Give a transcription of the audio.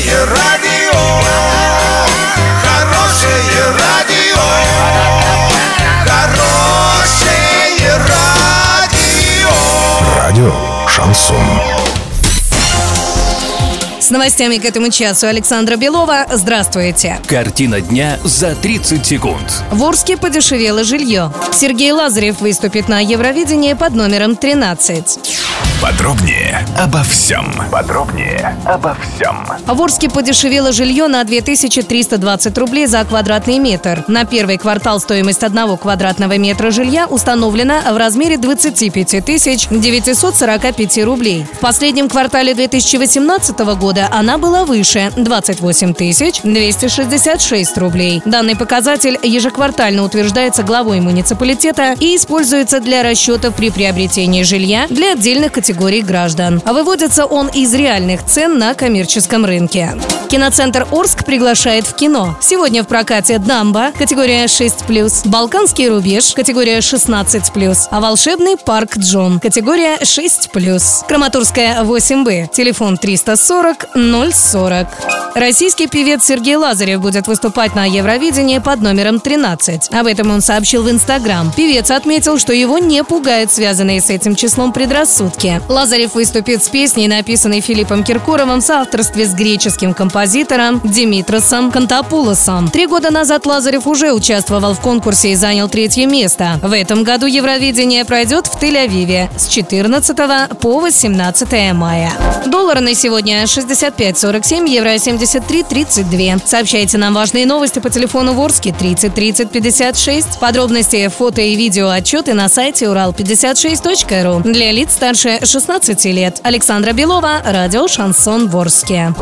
Хорошее радио, хорошее радио, хорошее радио. Радио Шансон. С новостями к этому часу Александра Белова. Здравствуйте. Картина дня за 30 секунд. В Орске подешевело жилье. Сергей Лазарев выступит на Евровидении под номером 13. Подробнее обо всем. Подробнее обо всем. В Орске подешевело жилье на 2320 рублей за квадратный метр. На первый квартал стоимость одного квадратного метра жилья установлена в размере 25 тысяч 945 рублей. В последнем квартале 2018 года она была выше – 28 тысяч 266 рублей. Данный показатель ежеквартально утверждается главой муниципалитета и используется для расчетов при приобретении жилья для отдельных категорий граждан. А выводится он из реальных цен на коммерческом рынке. Киноцентр Орск приглашает в кино. Сегодня в прокате «Дамба» категория 6+, «Балканский рубеж» категория 16+, а «Волшебный парк Джон» категория 6+. Краматорская 8Б, телефон 340 040. Российский певец Сергей Лазарев будет выступать на Евровидении под номером 13. Об этом он сообщил в Инстаграм. Певец отметил, что его не пугают связанные с этим числом предрассудки. Лазарев выступит с песней, написанной Филиппом Киркоровым в соавторстве с греческим композитором Димитросом Кантапулосом. Три года назад Лазарев уже участвовал в конкурсе и занял третье место. В этом году Евровидение пройдет в Тель-Авиве с 14 по 18 мая. Доллар на сегодня 65.47, евро 73.32. Сообщайте нам важные новости по телефону Ворске 30 30 56. Подробности, фото и видео отчеты на сайте урал56.ру. Для лиц старше 16 лет. Александра Белова, радио «Шансон Ворске».